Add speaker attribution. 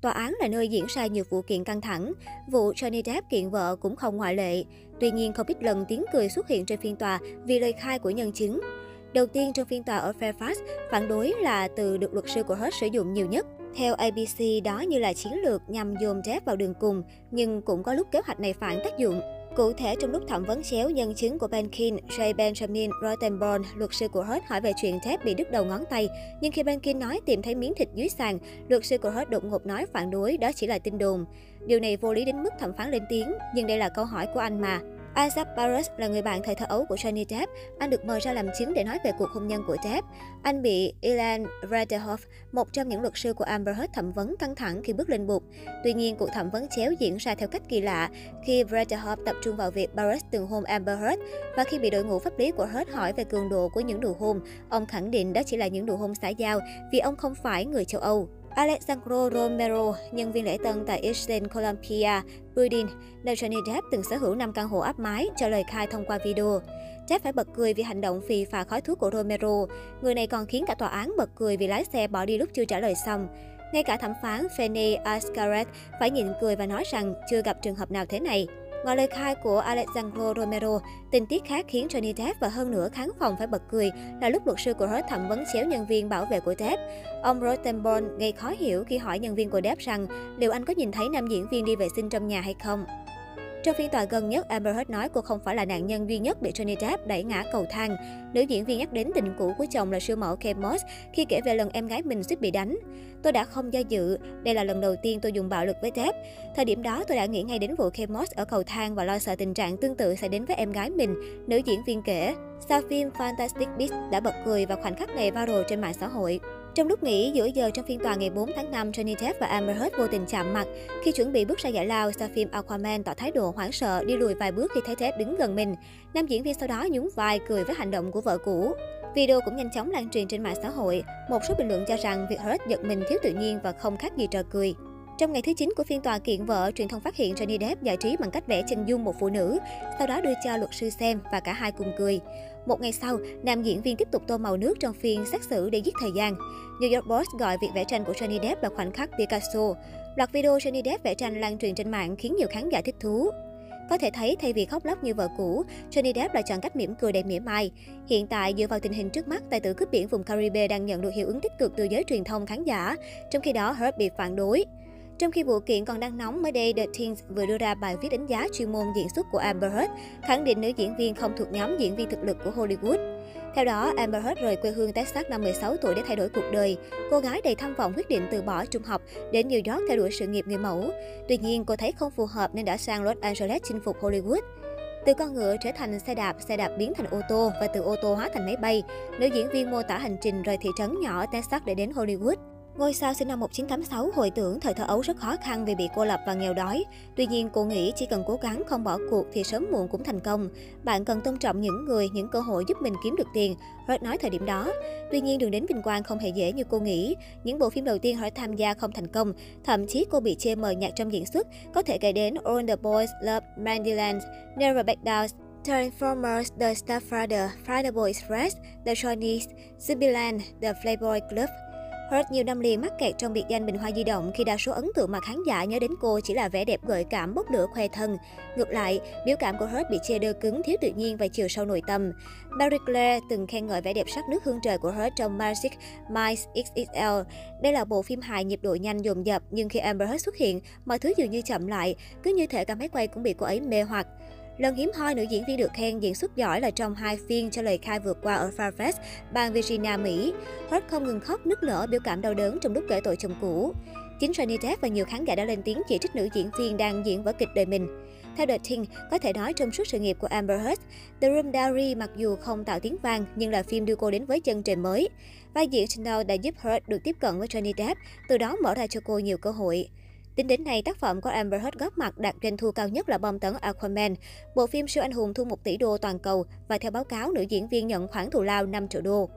Speaker 1: Tòa án là nơi diễn ra nhiều vụ kiện căng thẳng. Vụ Johnny Depp kiện vợ cũng không ngoại lệ. Tuy nhiên, không ít lần tiếng cười xuất hiện trên phiên tòa vì lời khai của nhân chứng. Đầu tiên trong phiên tòa ở Fairfax, phản đối là từ được luật sư của hết sử dụng nhiều nhất. Theo ABC, đó như là chiến lược nhằm dồn Depp vào đường cùng, nhưng cũng có lúc kế hoạch này phản tác dụng. Cụ thể, trong lúc thẩm vấn chéo nhân chứng của Benkin, Jay Benjamin Rottenborn, luật sư của Heard hỏi về chuyện thép bị đứt đầu ngón tay. Nhưng khi Benkin nói tìm thấy miếng thịt dưới sàn, luật sư của Heard đột ngột nói phản đối đó chỉ là tin đồn. Điều này vô lý đến mức thẩm phán lên tiếng, nhưng đây là câu hỏi của anh mà. Isaac Barros là người bạn thời thơ ấu của Johnny Depp. Anh được mời ra làm chứng để nói về cuộc hôn nhân của Depp. Anh bị Ilan Radehoff, một trong những luật sư của Amber Heard thẩm vấn căng thẳng khi bước lên bục. Tuy nhiên, cuộc thẩm vấn chéo diễn ra theo cách kỳ lạ khi Radehoff tập trung vào việc Barros từng hôn Amber Heard và khi bị đội ngũ pháp lý của Heard hỏi về cường độ của những nụ hôn, ông khẳng định đó chỉ là những nụ hôn xã giao vì ông không phải người châu Âu. Alexandro Romero, nhân viên lễ tân tại Eastern Columbia, Building, nơi Johnny Depp từng sở hữu 5 căn hộ áp mái, cho lời khai thông qua video. Depp phải bật cười vì hành động phì phà khói thuốc của Romero. Người này còn khiến cả tòa án bật cười vì lái xe bỏ đi lúc chưa trả lời xong. Ngay cả thẩm phán Fanny Ascaret phải nhịn cười và nói rằng chưa gặp trường hợp nào thế này. Ngoài lời khai của Alexandro Romero, tình tiết khác khiến Johnny Depp và hơn nữa khán phòng phải bật cười là lúc luật sư của Hurt thẩm vấn chéo nhân viên bảo vệ của Depp. Ông Rottenborn gây khó hiểu khi hỏi nhân viên của Depp rằng liệu anh có nhìn thấy nam diễn viên đi vệ sinh trong nhà hay không. Trong phiên tòa gần nhất, Amber Heard nói cô không phải là nạn nhân duy nhất bị Johnny Depp đẩy ngã cầu thang. Nữ diễn viên nhắc đến tình cũ của chồng là siêu mẫu Kate Moss khi kể về lần em gái mình suýt bị đánh. Tôi đã không do dự, đây là lần đầu tiên tôi dùng bạo lực với Depp. Thời điểm đó tôi đã nghĩ ngay đến vụ Kate Moss ở cầu thang và lo sợ tình trạng tương tự sẽ đến với em gái mình, nữ diễn viên kể. Sau phim Fantastic Beasts đã bật cười và khoảnh khắc này viral trên mạng xã hội. Trong lúc nghỉ giữa giờ trong phiên tòa ngày 4 tháng 5, Johnny Depp và Amber Heard vô tình chạm mặt khi chuẩn bị bước ra giải lao sau phim Aquaman tỏ thái độ hoảng sợ đi lùi vài bước khi thấy Depp đứng gần mình. Nam diễn viên sau đó nhún vai cười với hành động của vợ cũ. Video cũng nhanh chóng lan truyền trên mạng xã hội. Một số bình luận cho rằng việc Heard giật mình thiếu tự nhiên và không khác gì trò cười. Trong ngày thứ 9 của phiên tòa kiện vợ, truyền thông phát hiện Johnny Depp giải trí bằng cách vẽ chân dung một phụ nữ, sau đó đưa cho luật sư xem và cả hai cùng cười. Một ngày sau, nam diễn viên tiếp tục tô màu nước trong phiên xét xử để giết thời gian. New York Post gọi việc vẽ tranh của Johnny Depp là khoảnh khắc Picasso. Loạt video Johnny Depp vẽ tranh lan truyền trên mạng khiến nhiều khán giả thích thú. Có thể thấy thay vì khóc lóc như vợ cũ, Johnny Depp lại chọn cách mỉm cười đầy mỉa mai. Hiện tại, dựa vào tình hình trước mắt, tài tử cướp biển vùng Caribe đang nhận được hiệu ứng tích cực từ giới truyền thông khán giả, trong khi đó Herb bị phản đối. Trong khi vụ kiện còn đang nóng, mới đây The Teens vừa đưa ra bài viết đánh giá chuyên môn diễn xuất của Amber Heard, khẳng định nữ diễn viên không thuộc nhóm diễn viên thực lực của Hollywood. Theo đó, Amber Heard rời quê hương Texas năm 16 tuổi để thay đổi cuộc đời. Cô gái đầy tham vọng quyết định từ bỏ trung học đến New York theo đuổi sự nghiệp người mẫu. Tuy nhiên, cô thấy không phù hợp nên đã sang Los Angeles chinh phục Hollywood. Từ con ngựa trở thành xe đạp, xe đạp biến thành ô tô và từ ô tô hóa thành máy bay, nữ diễn viên mô tả hành trình rời thị trấn nhỏ Texas để đến Hollywood. Ngôi sao sinh năm 1986 hồi tưởng thời thơ ấu rất khó khăn vì bị cô lập và nghèo đói. Tuy nhiên, cô nghĩ chỉ cần cố gắng không bỏ cuộc thì sớm muộn cũng thành công. Bạn cần tôn trọng những người, những cơ hội giúp mình kiếm được tiền, Hurt nói thời điểm đó. Tuy nhiên, đường đến vinh quang không hề dễ như cô nghĩ. Những bộ phim đầu tiên Hurt tham gia không thành công, thậm chí cô bị chê mờ nhạt trong diễn xuất, có thể kể đến All the Boys Love Mandyland, Never Back Down, Transformers, The Stepfather, Friday Boys, Express, The Chinese, Sibyland, The Playboy Club, Hurt nhiều năm liền mắc kẹt trong biệt danh bình hoa di động khi đa số ấn tượng mà khán giả nhớ đến cô chỉ là vẻ đẹp gợi cảm bốc lửa khoe thân. Ngược lại, biểu cảm của Hurt bị chê đơ cứng, thiếu tự nhiên và chiều sâu nội tâm. Marie Claire từng khen ngợi vẻ đẹp sắc nước hương trời của Hurt trong Magic Minds XXL. Đây là bộ phim hài nhịp độ nhanh dồn dập, nhưng khi Amber Heard xuất hiện, mọi thứ dường như chậm lại, cứ như thể cả máy quay cũng bị cô ấy mê hoặc. Lần hiếm hoi nữ diễn viên được khen diễn xuất giỏi là trong hai phiên cho lời khai vượt qua ở Fairfax, bang Virginia, Mỹ. Hurt không ngừng khóc, nức nở, biểu cảm đau đớn trong lúc kể tội chồng cũ. Chính Johnny Depp và nhiều khán giả đã lên tiếng chỉ trích nữ diễn viên đang diễn vở kịch đời mình. Theo The Thing, có thể nói trong suốt sự nghiệp của Amber Heard, The Room Diary mặc dù không tạo tiếng vang nhưng là phim đưa cô đến với chân trời mới. Vai diễn Chanel đã giúp Heard được tiếp cận với Johnny Depp, từ đó mở ra cho cô nhiều cơ hội. Tính đến nay, tác phẩm của Amber Heard góp mặt đạt doanh thu cao nhất là bom tấn Aquaman. Bộ phim siêu anh hùng thu 1 tỷ đô toàn cầu và theo báo cáo, nữ diễn viên nhận khoản thù lao 5 triệu đô.